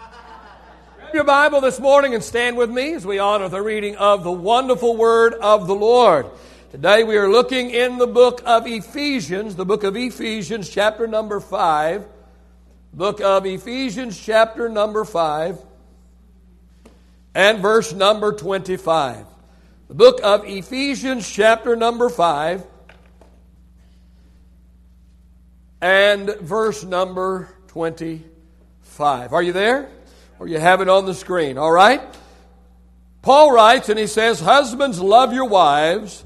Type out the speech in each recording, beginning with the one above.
Your Bible this morning and stand with me as we honor the reading of the wonderful word of the Lord. Today we are looking in the book of Ephesians, the book of Ephesians, chapter number 5. Book of Ephesians, chapter number 5, and verse number 25. The book of Ephesians, chapter number 5, and verse number 25. Are you there? Or you have it on the screen, all right? Paul writes and he says, Husbands, love your wives,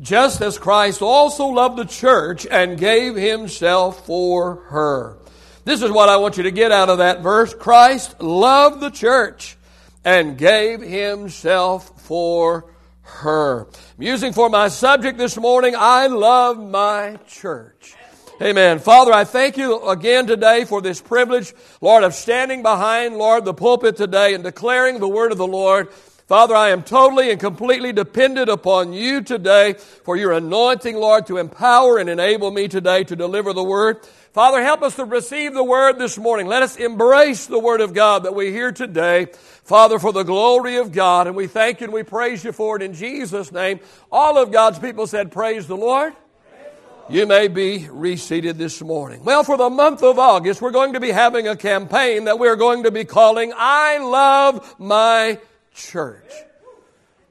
just as Christ also loved the church and gave himself for her. This is what I want you to get out of that verse. Christ loved the church and gave himself for her. Musing for my subject this morning, I love my church. Amen. Father, I thank you again today for this privilege, Lord, of standing behind, Lord, the pulpit today and declaring the word of the Lord. Father, I am totally and completely dependent upon you today for your anointing, Lord, to empower and enable me today to deliver the word. Father, help us to receive the word this morning. Let us embrace the word of God that we hear today. Father, for the glory of God. And we thank you and we praise you for it in Jesus' name. All of God's people said, Praise the Lord. You may be reseated this morning. Well, for the month of August, we're going to be having a campaign that we're going to be calling I Love My Church.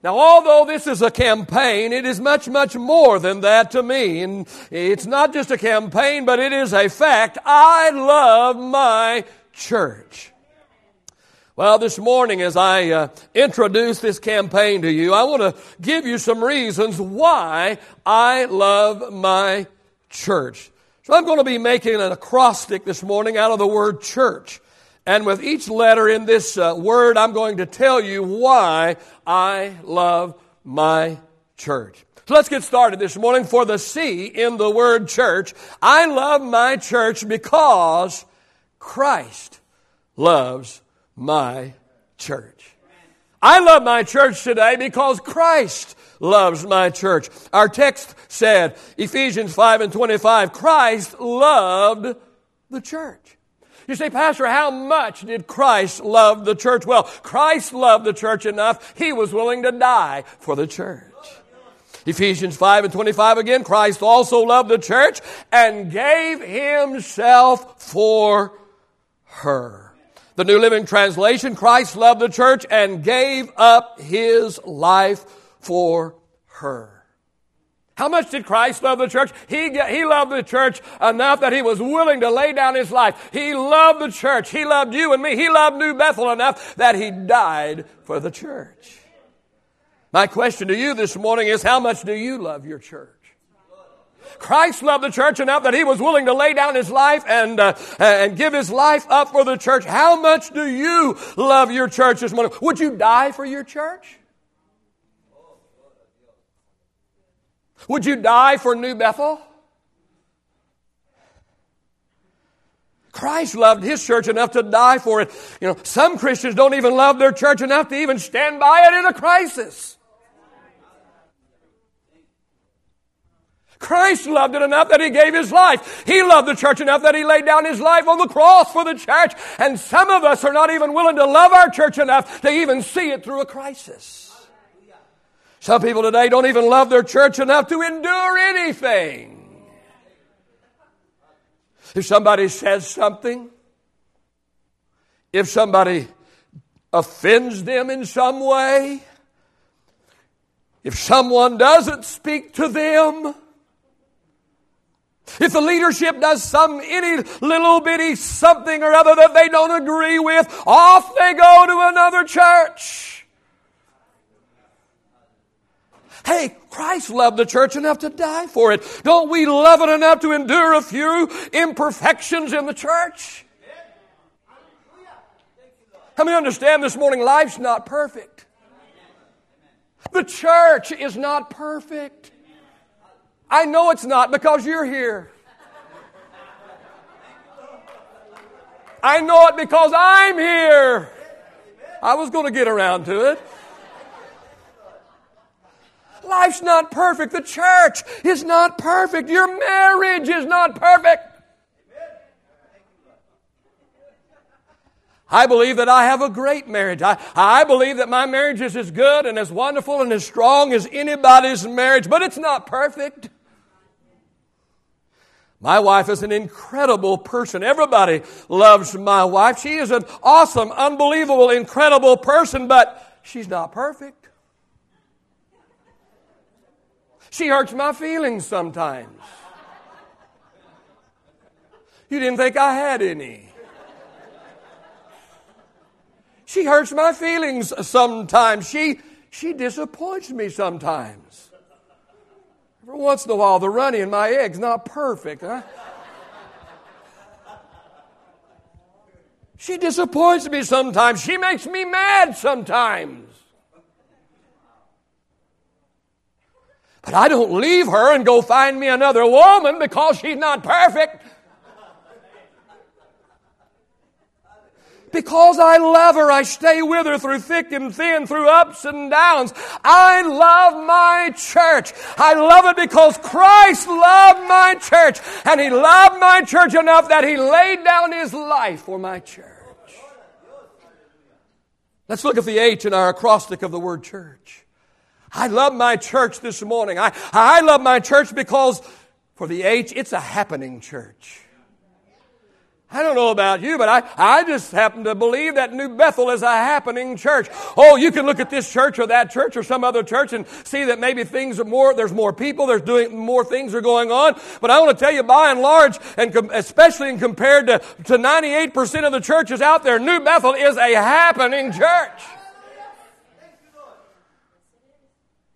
Now, although this is a campaign, it is much, much more than that to me. And it's not just a campaign, but it is a fact. I love my church. Well, this morning, as I uh, introduce this campaign to you, I want to give you some reasons why I love my church. So I'm going to be making an acrostic this morning out of the word church. And with each letter in this uh, word, I'm going to tell you why I love my church. So let's get started this morning. For the C in the word church, I love my church because Christ loves my church. I love my church today because Christ loves my church. Our text said, Ephesians 5 and 25, Christ loved the church. You say, Pastor, how much did Christ love the church? Well, Christ loved the church enough, he was willing to die for the church. Ephesians 5 and 25 again, Christ also loved the church and gave himself for her. The New Living Translation, Christ loved the church and gave up his life for her. How much did Christ love the church? He, he loved the church enough that he was willing to lay down his life. He loved the church. He loved you and me. He loved New Bethel enough that he died for the church. My question to you this morning is how much do you love your church? Christ loved the church enough that he was willing to lay down his life and, uh, and give his life up for the church. How much do you love your church this morning? Would you die for your church? Would you die for New Bethel? Christ loved his church enough to die for it. You know, some Christians don't even love their church enough to even stand by it in a crisis. Christ loved it enough that he gave his life. He loved the church enough that he laid down his life on the cross for the church. And some of us are not even willing to love our church enough to even see it through a crisis. Some people today don't even love their church enough to endure anything. If somebody says something, if somebody offends them in some way, if someone doesn't speak to them, if the leadership does some, any little bitty something or other that they don't agree with, off they go to another church. Hey, Christ loved the church enough to die for it. Don't we love it enough to endure a few imperfections in the church? How many understand this morning life's not perfect? The church is not perfect. I know it's not because you're here. I know it because I'm here. I was going to get around to it. Life's not perfect. The church is not perfect. Your marriage is not perfect. I believe that I have a great marriage. I, I believe that my marriage is as good and as wonderful and as strong as anybody's marriage, but it's not perfect. My wife is an incredible person. Everybody loves my wife. She is an awesome, unbelievable, incredible person, but she's not perfect. She hurts my feelings sometimes. You didn't think I had any. She hurts my feelings sometimes. She, she disappoints me sometimes. Every once in a while, the runny in my egg's not perfect. Huh? She disappoints me sometimes. She makes me mad sometimes. But I don't leave her and go find me another woman because she's not perfect. Because I love her, I stay with her through thick and thin, through ups and downs. I love my church. I love it because Christ loved my church. And He loved my church enough that He laid down His life for my church. Let's look at the H in our acrostic of the word church. I love my church this morning. I, I love my church because for the H, it's a happening church. I don't know about you, but I, I just happen to believe that New Bethel is a happening church. Oh, you can look at this church or that church or some other church and see that maybe things are more, there's more people, there's doing, more things are going on. But I want to tell you, by and large, and com- especially in compared to, to 98% of the churches out there, New Bethel is a happening church.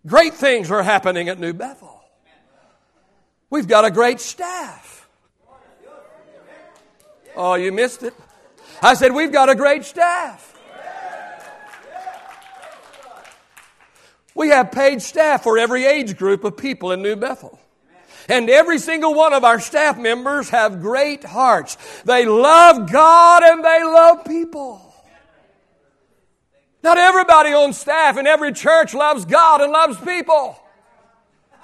Great things are happening at New Bethel. We've got a great staff. Oh, you missed it. I said, We've got a great staff. We have paid staff for every age group of people in New Bethel. And every single one of our staff members have great hearts. They love God and they love people. Not everybody on staff in every church loves God and loves people.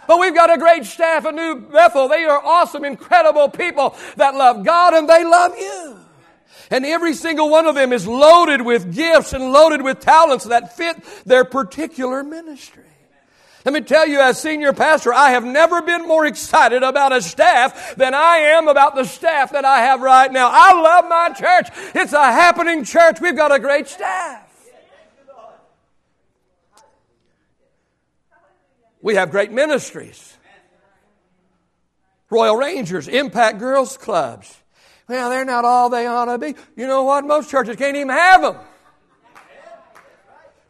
But we've got a great staff at New Bethel. They are awesome, incredible people that love God and they love you. And every single one of them is loaded with gifts and loaded with talents that fit their particular ministry. Let me tell you, as senior pastor, I have never been more excited about a staff than I am about the staff that I have right now. I love my church. It's a happening church. We've got a great staff. We have great ministries. Royal Rangers, Mpact Girls Clubs. Well, they're not all they ought to be. You know what? Most churches can't even have them.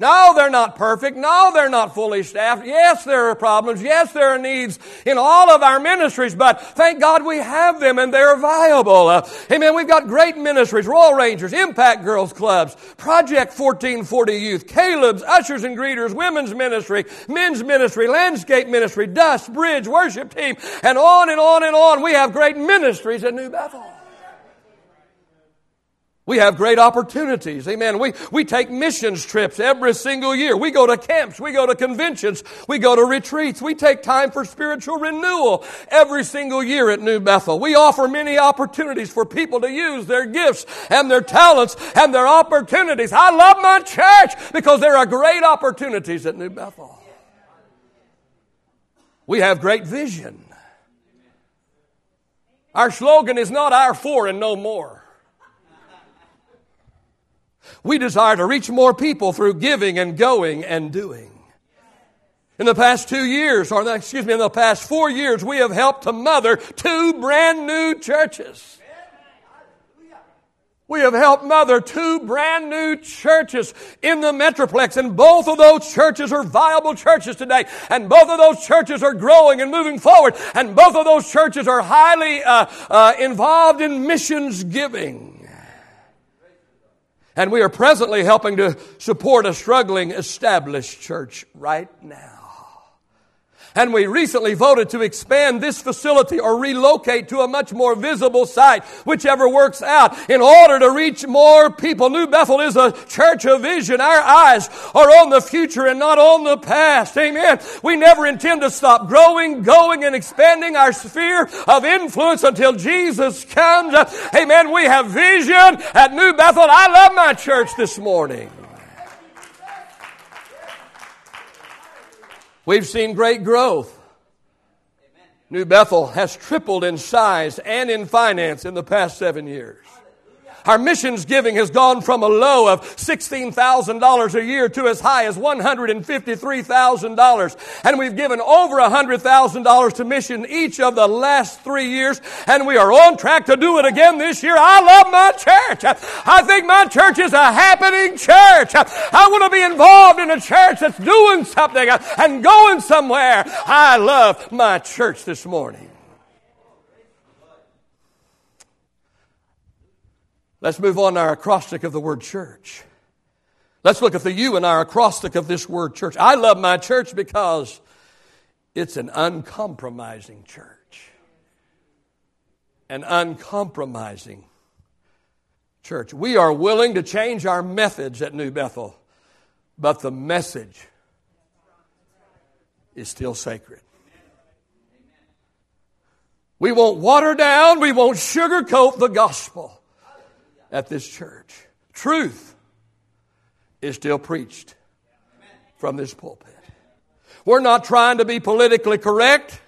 No, they're not perfect. No, they're not fully staffed. Yes, there are problems. Yes, there are needs in all of our ministries, but thank God we have them and they're viable. Uh, amen. We've got great ministries, Royal Rangers, Mpact Girls Clubs, Project 1440 Youth, Caleb's, Ushers and Greeters, Women's Ministry, Men's Ministry, Landscape Ministry, Dust, Bridge, Worship Team, and on and on and on. We have great ministries at New Bethel. We have great opportunities. Amen. We, we take missions trips every single year. We go to camps. We go to conventions. We go to retreats. We take time for spiritual renewal every single year at New Bethel. We offer many opportunities for people to use their gifts and their talents and their opportunities. I love my church because there are great opportunities at New Bethel. We have great vision. Our slogan is not our for and no more. We desire to reach more people through giving and going and doing. In the past two years, or excuse me, in the past four years, we have helped to mother two brand new churches. We have helped mother two brand new churches in the Metroplex, and both of those churches are viable churches today. And both of those churches are growing and moving forward. And both of those churches are highly uh, uh, involved in missions giving. And we are presently helping to support a struggling established church right now. And we recently voted to expand this facility or relocate to a much more visible site, whichever works out, in order to reach more people. New Bethel is a church of vision. Our eyes are on the future and not on the past. Amen. We never intend to stop growing, going, and expanding our sphere of influence until Jesus comes. Amen. We have vision at New Bethel. I love my church this morning. We've seen great growth. New Bethel has tripled in size and in finance in the past seven years. Our missions giving has gone from a low of $16,000 a year to as high as $153,000. And we've given over $100,000 to mission each of the last three years. And we are on track to do it again this year. I love my church. I think my church is a happening church. I want to be involved in a church that's doing something and going somewhere. I love my church this morning. Let's move on to our acrostic of the word church. Let's look at the U in our acrostic of this word church. I love my church because it's an uncompromising church. An uncompromising church. We are willing to change our methods at New Bethel, but the message is still sacred. We won't water down, we won't sugarcoat the gospel at this church. Truth is still preached from this pulpit. We're not trying to be politically correct.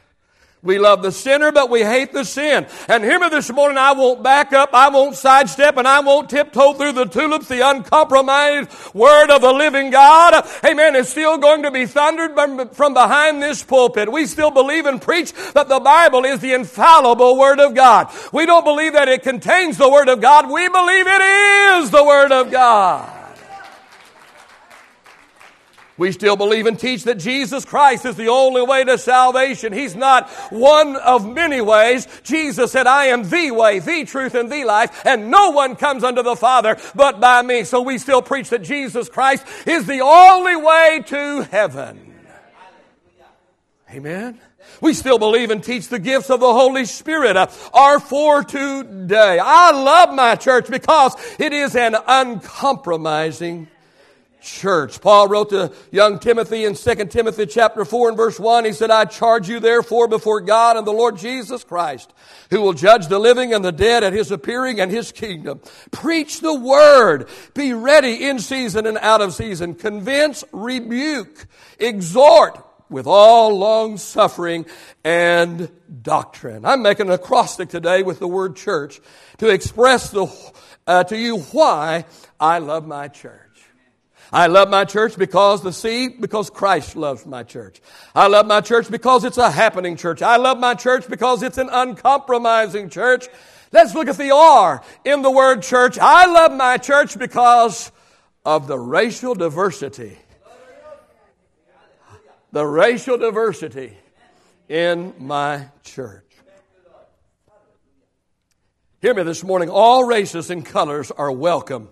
We love the sinner, but we hate the sin. And hear me this morning, I won't back up, I won't sidestep, and I won't tiptoe through the tulips. The uncompromised word of the living God, amen, is still going to be thundered from behind this pulpit. We still believe and preach that the Bible is the infallible word of God. We don't believe that it contains the word of God. We believe it is the word of God. We still believe and teach that Jesus Christ is the only way to salvation. He's not one of many ways. Jesus said, I am the way, the truth, and the life, and no one comes unto the Father but by me. So we still preach that Jesus Christ is the only way to heaven. Amen. We still believe and teach the gifts of the Holy Spirit uh, are for today. I love my church because it is an uncompromising church. Paul wrote to young Timothy in 2 Timothy chapter 4 and verse 1, he said, I charge you therefore before God and the Lord Jesus Christ, who will judge the living and the dead at his appearing and his kingdom. Preach the word. Be ready in season and out of season. Convince, rebuke, exhort with all long suffering and doctrine. I'm making an acrostic today with the word church to express the, uh, to you why I love my church. I love my church because the seed, because Christ loves my church. I love my church because it's a happening church. I love my church because it's an uncompromising church. Let's look at the R in the word church. I love my church because of the racial diversity. The racial diversity in my church. Hear me this morning. All races and colors are welcome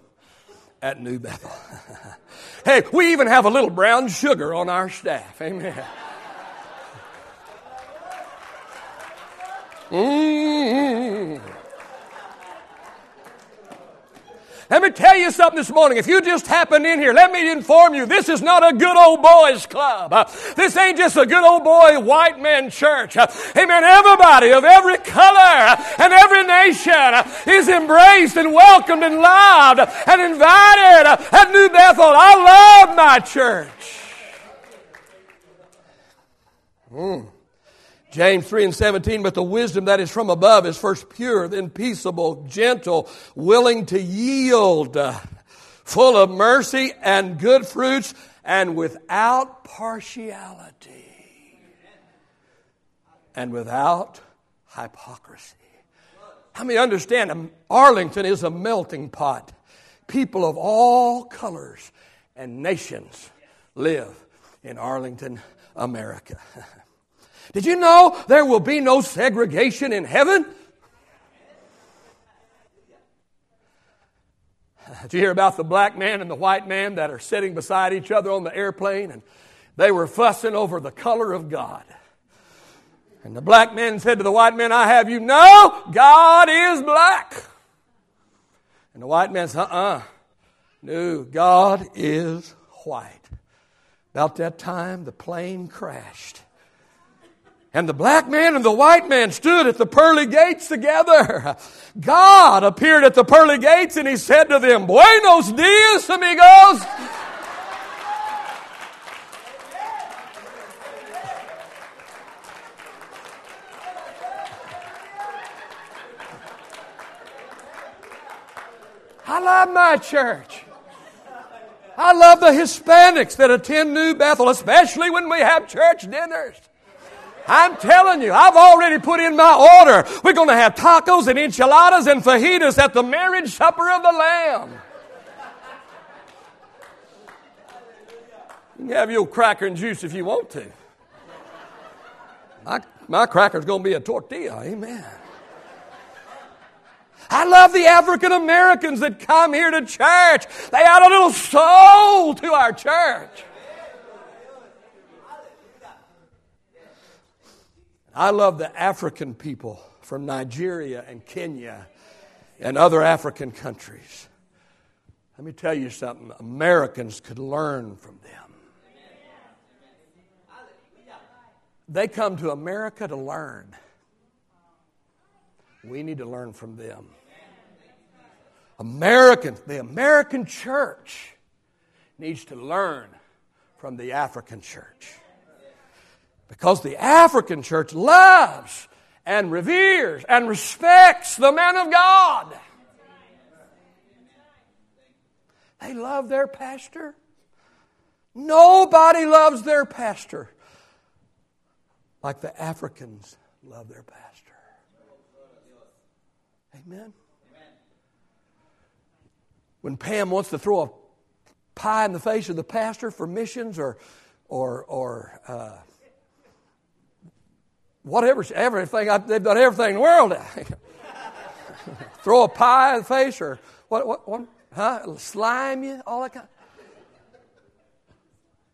at New Bethel. hey, we even have a little brown sugar on our staff. Amen. Mm-hmm. Let me tell you something this morning. If you just happened in here, let me inform you, this is not a good old boys club. Uh, this ain't just a good old boy white man church. Uh, amen. Everybody of every color and every nation is embraced and welcomed and loved and invited at New Bethel. I love my church. Mm. James 3 and 17, but the wisdom that is from above is first pure, then peaceable, gentle, willing to yield, uh, full of mercy and good fruits, and without partiality, and without hypocrisy. How many understand Arlington is a melting pot? People of all colors and nations live in Arlington, America. Did you know there will be no segregation in heaven? Did you hear about the black man and the white man that are sitting beside each other on the airplane and they were fussing over the color of God? And the black man said to the white man, I have you know God is black. And the white man said, uh uh-uh. uh No, God is white. About that time, the plane crashed. And the black man and the white man stood at the pearly gates together. God appeared at the pearly gates and he said to them, Buenos dias, amigos. I love my church. I love the Hispanics that attend New Bethel, especially when we have church dinners. I'm telling you, I've already put in my order. We're going to have tacos and enchiladas and fajitas at the marriage supper of the Lamb. You can have your cracker and juice if you want to. My, my cracker's going to be a tortilla. Amen. I love the African Americans that come here to church. They add a little soul to our church. I love the African people from Nigeria and Kenya and other African countries. Let me tell you something Americans could learn from them. They come to America to learn. We need to learn from them. American, the American church needs to learn from the African church. Because the African church loves and reveres and respects the man of God. They love their pastor. Nobody loves their pastor like the Africans love their pastor. Amen. When Pam wants to throw a pie in the face of the pastor for missions or, or, or uh, whatever, everything, they've done everything in the world. throw a pie in the face or what, what, what huh? Slime you, all that kind.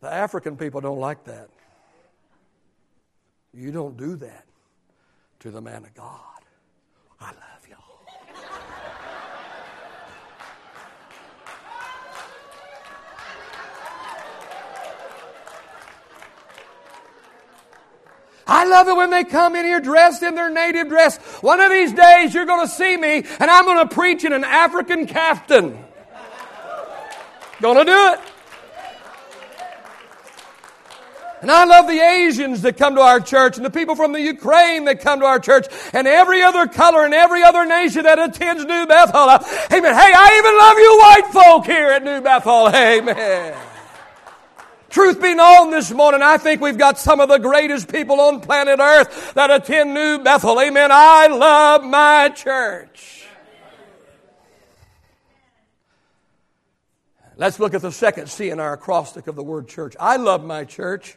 The African people don't like that. You don't do that to the man of God. I love I love it when they come in here dressed in their native dress. One of these days you're going to see me and I'm going to preach in an African caftan. Gonna do it. And I love the Asians that come to our church and the people from the Ukraine that come to our church and every other color and every other nation that attends New Bethel. Amen. Hey, I even love you white folk here at New Bethel. Amen. Truth be known this morning, I think we've got some of the greatest people on planet Earth that attend New Bethel. Amen. I love my church. Let's look at the second C in our acrostic of the word church. I love my church.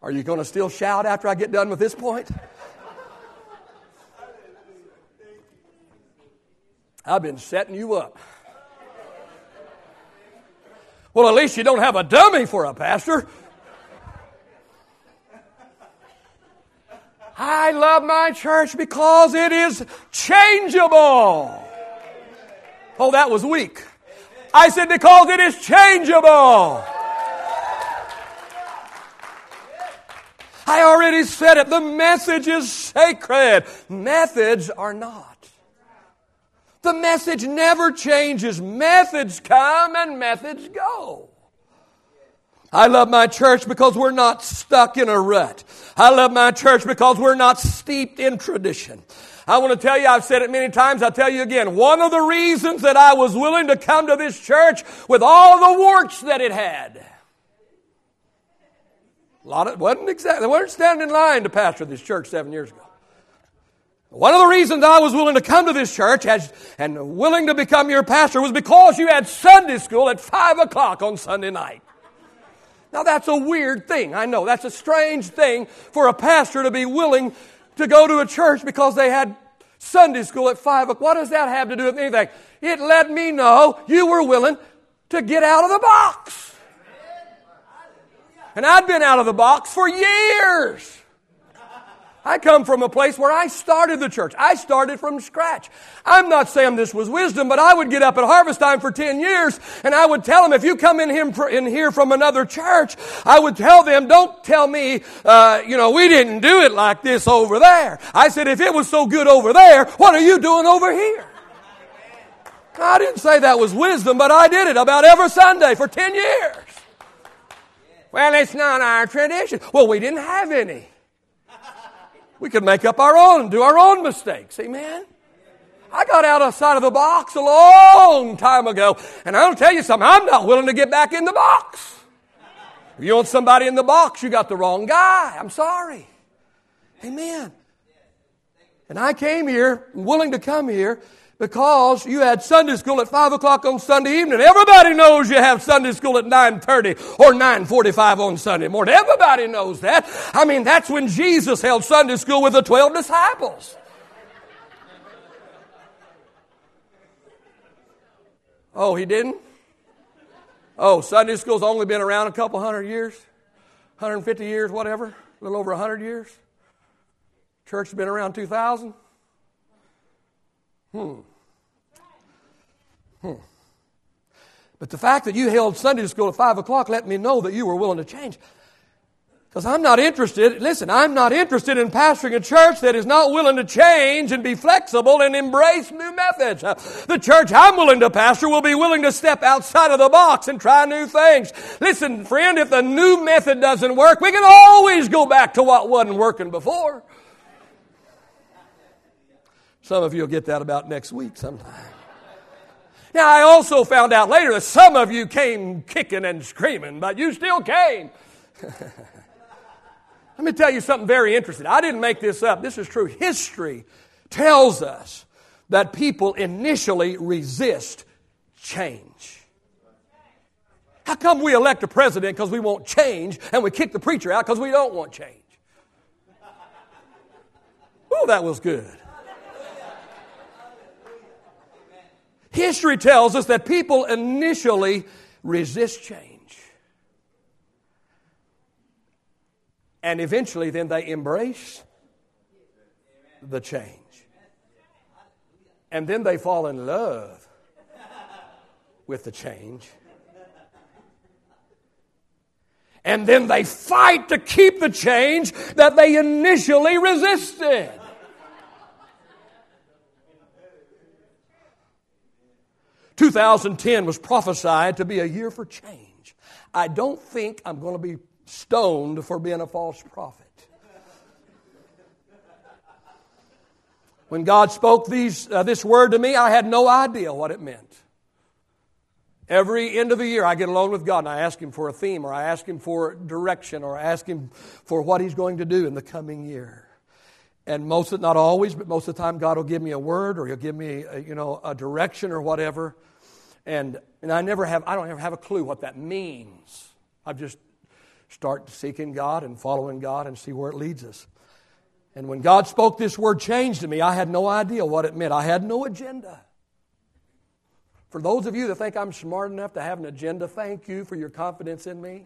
Are you going to still shout after I get done with this point? I've been setting you up. Well, at least you don't have a dummy for a pastor. I love my church because it is changeable. Oh, that was weak. I said because it is changeable. I already said it. The message is sacred. Methods are not. The message never changes. Methods come and methods go. I love my church because we're not stuck in a rut. I love my church because we're not steeped in tradition. I want to tell you, I've said it many times, I'll tell you again. One of the reasons that I was willing to come to this church with all the warts that it had. A lot of, it wasn't exactly, they weren't standing in line to pastor this church seven years ago. One of the reasons I was willing to come to this church and willing to become your pastor was because you had Sunday school at 5 o'clock on Sunday night. Now that's a weird thing. I know. That's a strange thing for a pastor to be willing to go to a church because they had Sunday school at 5 o'clock. What does that have to do with anything? It let me know you were willing to get out of the box. And I'd been out of the box for years. I come from a place where I started the church. I started from scratch. I'm not saying this was wisdom, but I would get up at harvest time for 10 years and I would tell them, if you come in here, in here from another church, I would tell them, don't tell me, uh, you know, we didn't do it like this over there. I said, if it was so good over there, what are you doing over here? I didn't say that was wisdom, but I did it about every Sunday for 10 years. Well, it's not our tradition. Well, we didn't have any. We could make up our own, do our own mistakes. Amen? I got out of outside of the box a long time ago, and I'll tell you something, I'm not willing to get back in the box. If you want somebody in the box, you got the wrong guy. I'm sorry. Amen. And I came here, willing to come here, because you had Sunday school at 5 o'clock on Sunday evening. Everybody knows you have Sunday school at 9.30 or 9.45 on Sunday morning. Everybody knows that. I mean, that's when Jesus held Sunday school with the 12 disciples. Oh, he didn't? Oh, Sunday school's only been around a couple hundred years? 150 years, whatever? A little over 100 years? Church has been around 2,000? Hmm. Hmm. But the fact that you held Sunday school at 5 o'clock let me know that you were willing to change. Because I'm not interested, listen, I'm not interested in pastoring a church that is not willing to change and be flexible and embrace new methods. The church I'm willing to pastor will be willing to step outside of the box and try new things. Listen, friend, if the new method doesn't work, we can always go back to what wasn't working before. Some of you will get that about next week sometime. Now, I also found out later that some of you came kicking and screaming, but you still came. Let me tell you something very interesting. I didn't make this up. This is true. History tells us that people initially resist change. How come we elect a president because we want change and we kick the preacher out because we don't want change? Oh, that was good. History tells us that people initially resist change. And eventually, then they embrace the change. And then they fall in love with the change. And then they fight to keep the change that they initially resisted. 2010 was prophesied to be a year for change. I don't think I'm going to be stoned for being a false prophet. When God spoke these, uh, this word to me, I had no idea what it meant. Every end of the year, I get alone with God and I ask Him for a theme, or I ask Him for direction, or I ask Him for what He's going to do in the coming year. And most of, not always, but most of the time, God will give me a word, or He'll give me, a, you know, a direction or whatever. And, and I never have, I don't ever have a clue what that means. I just start seeking God and following God and see where it leads us. And when God spoke this word change to me, I had no idea what it meant. I had no agenda. For those of you that think I'm smart enough to have an agenda, thank you for your confidence in me.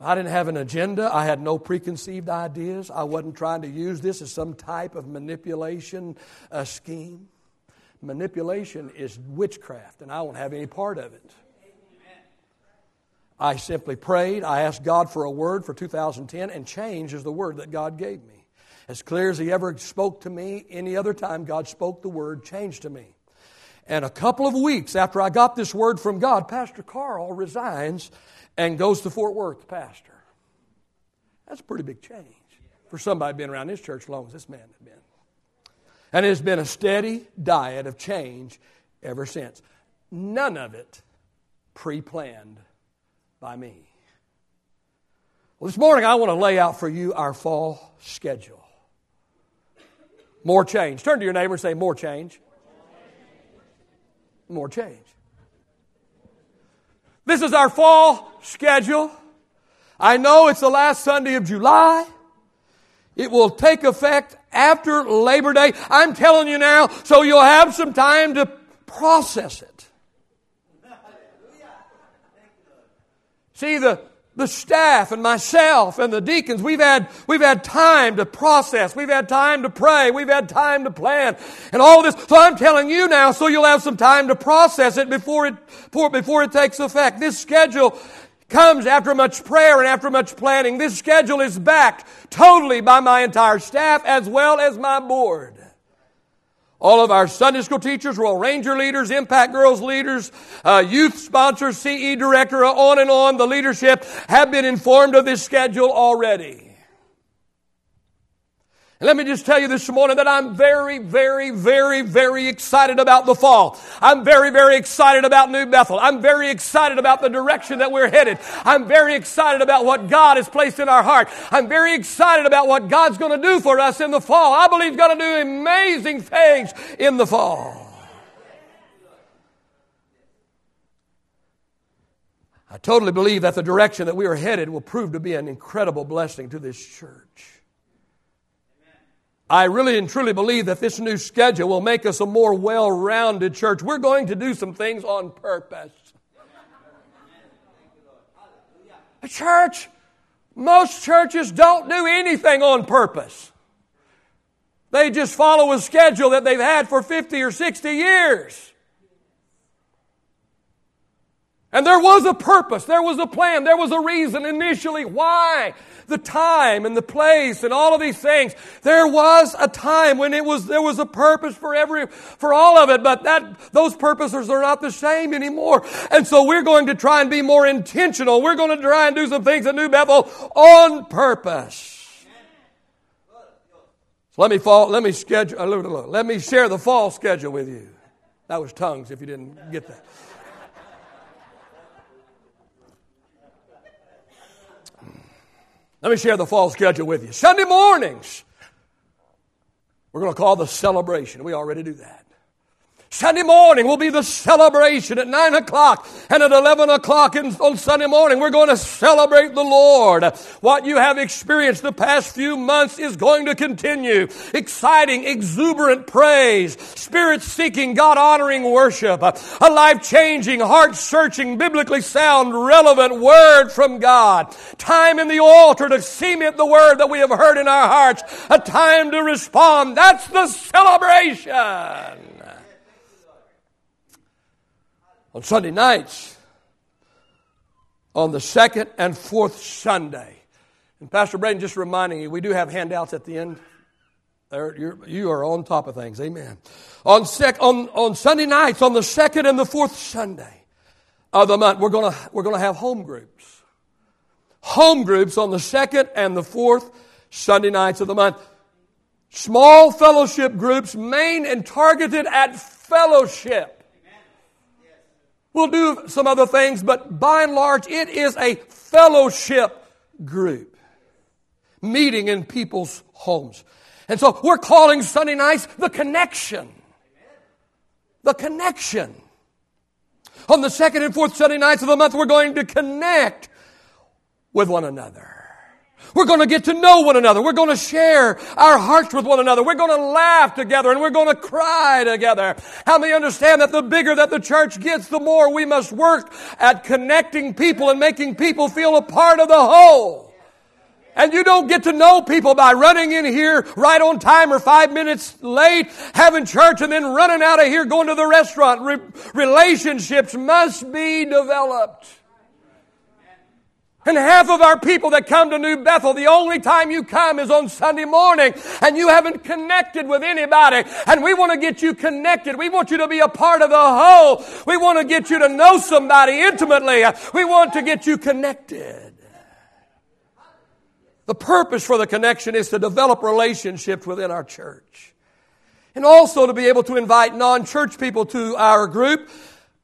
I didn't have an agenda. I had no preconceived ideas. I wasn't trying to use this as some type of manipulation uh, scheme. Manipulation is witchcraft, and I won't have any part of it. I simply prayed. I asked God for a word for 2010, and change is the word that God gave me. As clear as He ever spoke to me, any other time God spoke the word, change to me. And a couple of weeks after I got this word from God, Pastor Carl resigns and goes to Fort Worth, pastor. That's a pretty big change for somebody being around this church as long as this man had been. And it has been a steady diet of change ever since. None of it pre planned by me. Well, this morning I want to lay out for you our fall schedule. More change. Turn to your neighbor and say, More change. More change. This is our fall schedule. I know it's the last Sunday of July. It will take effect after Labor Day. I'm telling you now, so you'll have some time to process it. See, the, the staff and myself and the deacons, we've had, we've had time to process. We've had time to pray. We've had time to plan and all this. So I'm telling you now, so you'll have some time to process it before it, before, it takes effect. This schedule comes after much prayer and after much planning. This schedule is backed totally by my entire staff as well as my board. All of our Sunday school teachers, Royal Ranger leaders, Mpact Girls leaders, uh, youth sponsors, CE director, on and on, the leadership have been informed of this schedule already. And let me just tell you this morning that I'm very, very, very, very excited about the fall. I'm very, very excited about New Bethel. I'm very excited about the direction that we're headed. I'm very excited about what God has placed in our heart. I'm very excited about what God's going to do for us in the fall. I believe He's going to do amazing things in the fall. I totally believe that the direction that we are headed will prove to be an incredible blessing to this church. I really and truly believe that this new schedule will make us a more well rounded church. We're going to do some things on purpose. A church, most churches don't do anything on purpose. They just follow a schedule that they've had for 50 or 60 years. And there was a purpose, there was a plan, there was a reason initially why the time and the place and all of these things. There was a time when it was, there was a purpose for every, for all of it, but that, those purposes are not the same anymore. And so we're going to try and be more intentional. We're going to try and do some things at New Bethel on purpose. So let me fall, let me schedule, let me share the fall schedule with you. That was tongues if you didn't get that. Let me share the fall schedule with you. Sunday mornings, we're going to call the celebration. We already do that. Sunday morning will be the celebration at 9 o'clock and at 11 o'clock on Sunday morning. We're going to celebrate the Lord. What you have experienced the past few months is going to continue. Exciting, exuberant praise, spirit seeking, God honoring worship, a life changing, heart searching, biblically sound, relevant word from God. Time in the altar to cement the word that we have heard in our hearts. A time to respond. That's the celebration. On Sunday nights, on the second and fourth Sunday. And Pastor Braden just reminding you, we do have handouts at the end. There, you're, you are on top of things. Amen. On, sec, on, on Sunday nights, on the second and the fourth Sunday of the month, we're going to we're gonna have home groups. Home groups on the second and the fourth Sunday nights of the month. Small fellowship groups, main and targeted at fellowship. We'll do some other things, but by and large, it is a fellowship group meeting in people's homes. And so we're calling Sunday nights the connection. The connection. On the second and fourth Sunday nights of the month, we're going to connect with one another. We're going to get to know one another. We're going to share our hearts with one another. We're going to laugh together and we're going to cry together. How many understand that the bigger that the church gets, the more we must work at connecting people and making people feel a part of the whole. And you don't get to know people by running in here right on time or five minutes late, having church and then running out of here going to the restaurant. Re- relationships must be developed. And half of our people that come to New Bethel, the only time you come is on Sunday morning and you haven't connected with anybody. And we want to get you connected. We want you to be a part of the whole. We want to get you to know somebody intimately. We want to get you connected. The purpose for the connection is to develop relationships within our church. And also to be able to invite non-church people to our group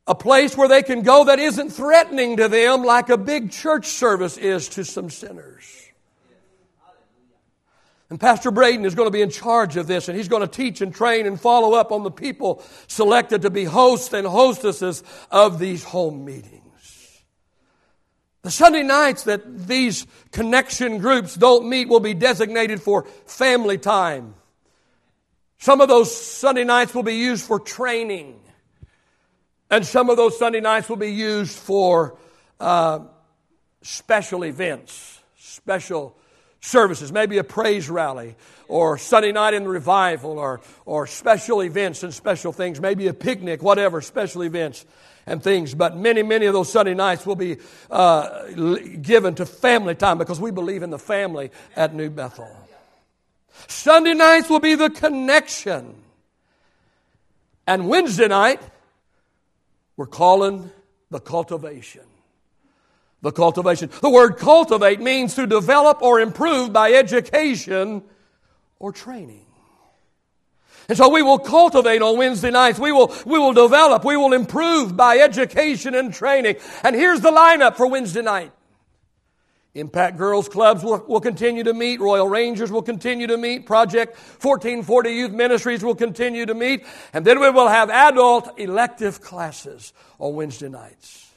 a place where they can go that isn't threatening to them like a big church service is to some sinners. And Pastor Braden is going to be in charge of this, and he's going to teach and train and follow up on the people selected to be hosts and hostesses of these home meetings. The Sunday nights that these connection groups don't meet will be designated for family time. Some of those Sunday nights will be used for training. And some of those Sunday nights will be used for uh, special events, special services, maybe a praise rally, or Sunday night in the revival, or, or special events and special things, maybe a picnic, whatever, special events and things. But many, many of those Sunday nights will be uh, given to family time because we believe in the family at New Bethel. Sunday nights will be the connection. And Wednesday night, we're calling the cultivation. The cultivation. The word cultivate means to develop or improve by education or training. And so we will cultivate on Wednesday nights. We will, we will develop. We will improve by education and training. And here's the lineup for Wednesday night. Mpact Girls Clubs will, will continue to meet. Royal Rangers will continue to meet. Project 1440 Youth Ministries will continue to meet. And then we will have adult elective classes on Wednesday nights.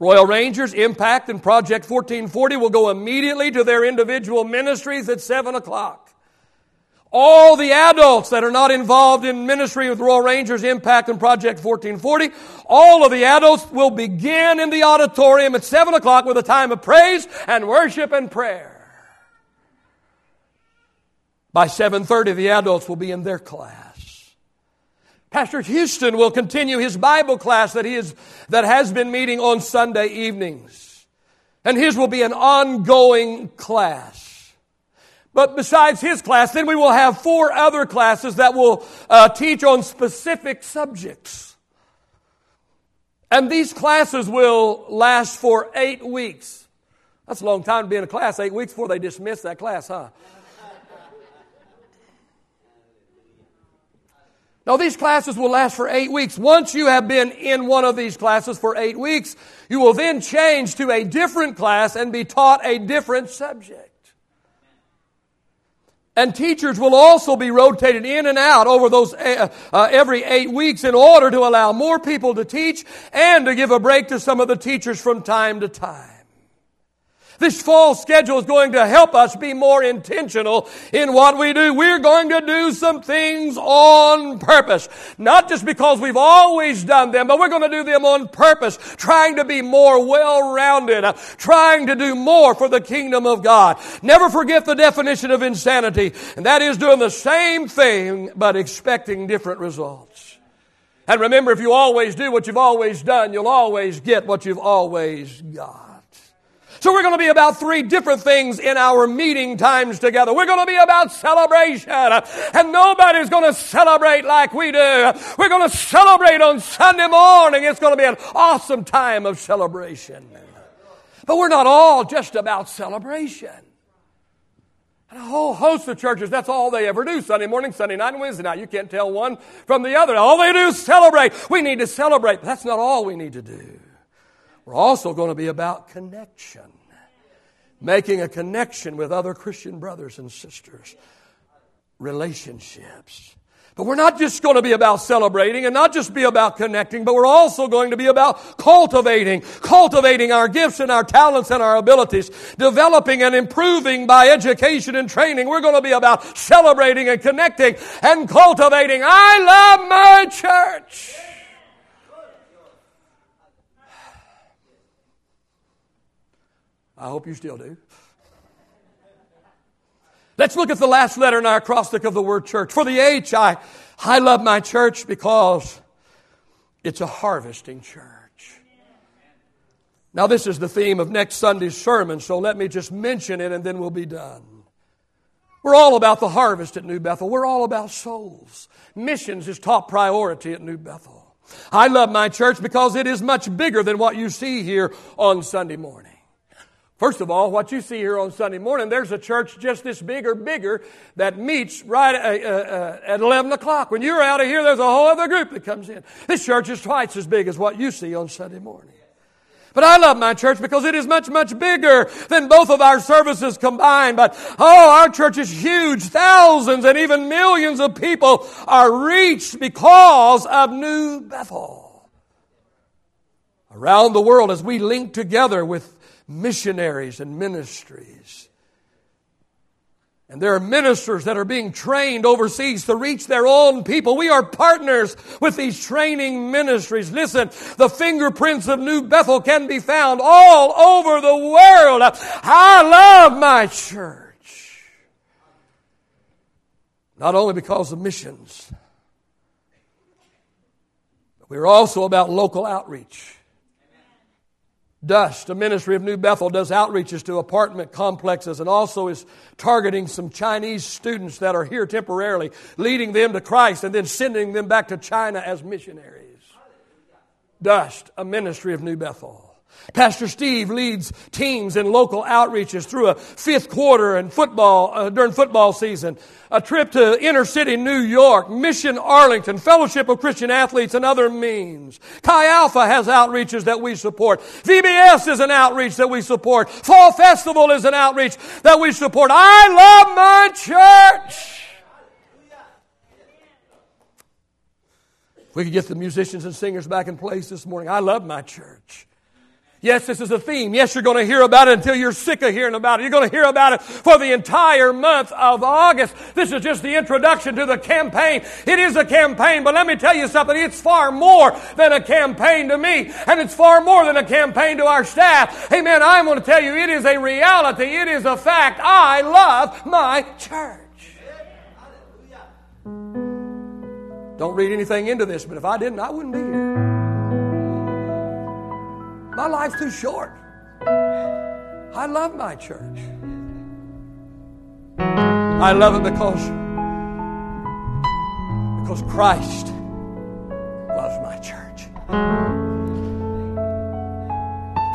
Royal Rangers, Mpact, and Project 1440 will go immediately to their individual ministries at 7 o'clock. All the adults that are not involved in ministry with Royal Rangers Mpact and Project 1440, all of the adults will begin in the auditorium at 7 o'clock with a time of praise and worship and prayer. By 7.30, the adults will be in their class. Pastor Houston will continue his Bible class that, he is, that has been meeting on Sunday evenings. And his will be an ongoing class. But besides his class, then we will have four other classes that will uh, teach on specific subjects. And these classes will last for eight weeks. That's a long time to be in a class, eight weeks before they dismiss that class, huh? Now, these classes will last for eight weeks. Once you have been in one of these classes for eight weeks, you will then change to a different class and be taught a different subject. And teachers will also be rotated in and out over those uh, uh, every eight weeks in order to allow more people to teach and to give a break to some of the teachers from time to time. This fall schedule is going to help us be more intentional in what we do. We're going to do some things on purpose. Not just because we've always done them, but we're going to do them on purpose, trying to be more well-rounded, trying to do more for the kingdom of God. Never forget the definition of insanity, and that is doing the same thing, but expecting different results. And remember, if you always do what you've always done, you'll always get what you've always got. So we're going to be about three different things in our meeting times together. We're going to be about celebration. And nobody's going to celebrate like we do. We're going to celebrate on Sunday morning. It's going to be an awesome time of celebration. But we're not all just about celebration. And a whole host of churches, that's all they ever do Sunday morning, Sunday night, and Wednesday night. You can't tell one from the other. All they do is celebrate. We need to celebrate. But that's not all we need to do. We're also going to be about connection, making a connection with other Christian brothers and sisters, relationships. But we're not just going to be about celebrating and not just be about connecting, but we're also going to be about cultivating, cultivating our gifts and our talents and our abilities, developing and improving by education and training. We're going to be about celebrating and connecting and cultivating. I love my church. I hope you still do. Let's look at the last letter in our acrostic of the word church. For the H, I, I love my church because it's a harvesting church. Now, this is the theme of next Sunday's sermon, so let me just mention it and then we'll be done. We're all about the harvest at New Bethel. We're all about souls. Missions is top priority at New Bethel. I love my church because it is much bigger than what you see here on Sunday morning. First of all, what you see here on Sunday morning, there's a church just this big or bigger that meets right uh, uh at 11 o'clock. When you're out of here, there's a whole other group that comes in. This church is twice as big as what you see on Sunday morning. But I love my church because it is much, much bigger than both of our services combined. But oh, our church is huge. Thousands and even millions of people are reached because of New Bethel. Around the world as we link together with missionaries and ministries. And there are ministers that are being trained overseas to reach their own people. We are partners with these training ministries. Listen, the fingerprints of New Bethel can be found all over the world. I love my church. Not only because of missions, but we're also about local outreach. Dust, a ministry of New Bethel, does outreaches to apartment complexes and also is targeting some Chinese students that are here temporarily, leading them to Christ and then sending them back to China as missionaries. Dust, a ministry of New Bethel. Pastor Steve leads teams in local outreaches through a fifth quarter and football uh, during football season, a trip to inner city New York, Mission Arlington, Fellowship of Christian Athletes, and other means. Chi Alpha has outreaches that we support. VBS is an outreach that we support. Fall Festival is an outreach that we support. I love my church. If we could get the musicians and singers back in place this morning. I love my church. Yes, this is a theme. Yes, you're going to hear about it until you're sick of hearing about it. You're going to hear about it for the entire month of August. This is just the introduction to the campaign. It is a campaign, but let me tell you something. It's far more than a campaign to me, and it's far more than a campaign to our staff. Amen. I'm going to tell you, it is a reality. It is a fact. I love my church. Don't read anything into this, but if I didn't, I wouldn't be here. My life's too short. I love my church. I love it because because Christ loves my church.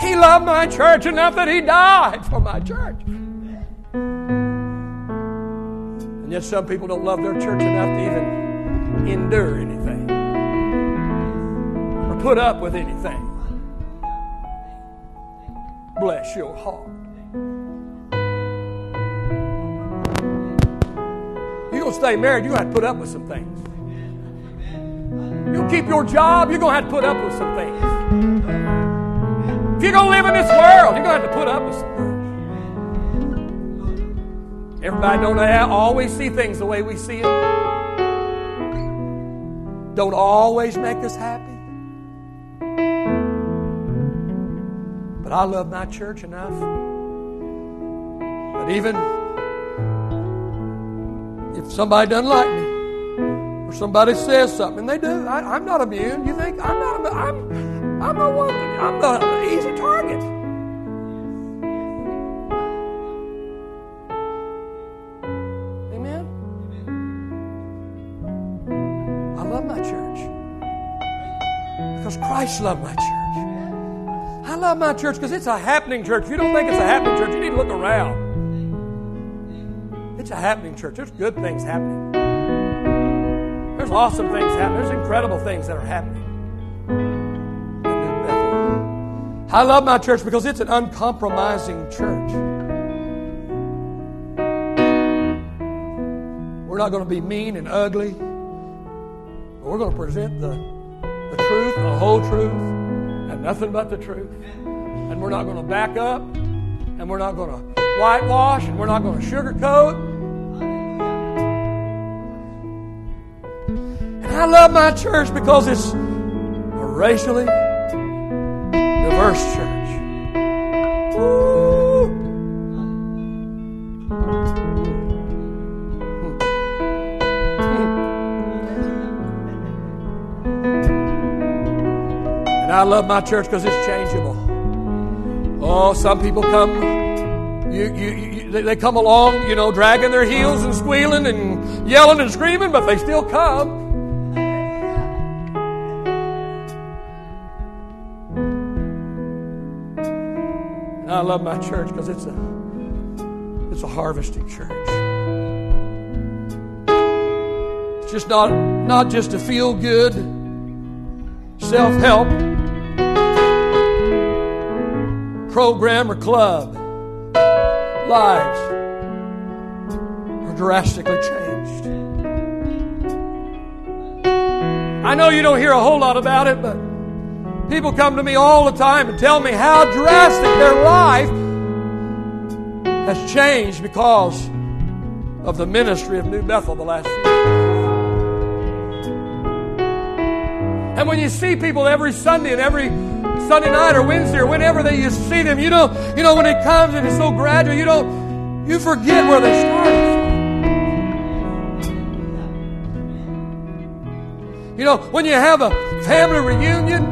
He loved my church enough that he died for my church. And yet some people don't love their church enough to even endure anything or put up with anything bless your heart. You're going to stay married, you're going to have to put up with some things. You'll keep your job, you're going to have to put up with some things. If you're going to live in this world, you're going to have to put up with some things. Everybody don't always see things the way we see them. Don't always make us happy. I love my church enough. But even if somebody doesn't like me, or somebody says something, and they do, I, am not immune. You think I'm not? I'm I'm a one. I'm the easy target. Amen. I love my church because Christ loved my church. I love my church because it's a happening church. If you don't think it's a happening church, you need to look around. It's a happening church. There's good things happening. There's awesome things happening. There's incredible things that are happening. I love my church because it's an uncompromising church. We're not going to be mean and ugly. We're going to present the, the truth, the whole truth nothing but the truth. And we're not going to back up, and we're not going to whitewash, and we're not going to sugarcoat. And I love my church because it's a racially diverse church. I love my church because it's changeable. Oh, some people come, you, you, you, they come along, you know, dragging their heels and squealing and yelling and screaming, but they still come. And I love my church because it's a, it's a harvesting church. It's just not, not just a feel good, self help program or club, lives are drastically changed. I know you don't hear a whole lot about it, but people come to me all the time and tell me how drastic their life has changed because of the ministry of New Bethel the last few years. And when you see people every Sunday and every Sunday night or Wednesday or whenever they you see them, you know, you know when it comes and it's so gradual, you don't you forget where they started. You know, when you have a family reunion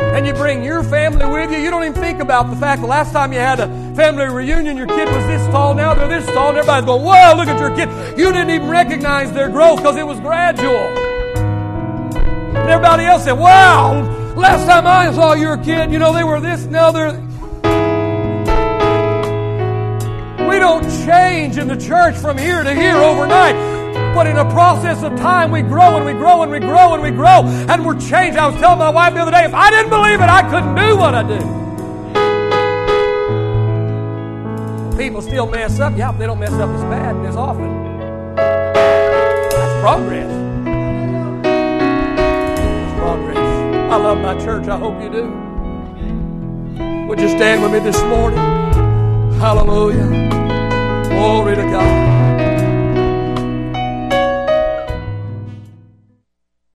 and you bring your family with you, you don't even think about the fact the last time you had a family reunion, your kid was this tall, now they're this tall, and everybody's going, Whoa, look at your kid. You didn't even recognize their growth because it was gradual. And everybody else said, Wow, last time I saw your kid, you know, they were this, now they're. We don't change in the church from here to here overnight. But in a process of time, we grow and we grow and we grow and we grow and we're changed. I was telling my wife the other day, if I didn't believe it, I couldn't do what I do. People still mess up. Yeah, they don't mess up as bad and as often. That's progress. I love my church. I hope you do. Would you stand with me this morning? Hallelujah. Glory to God.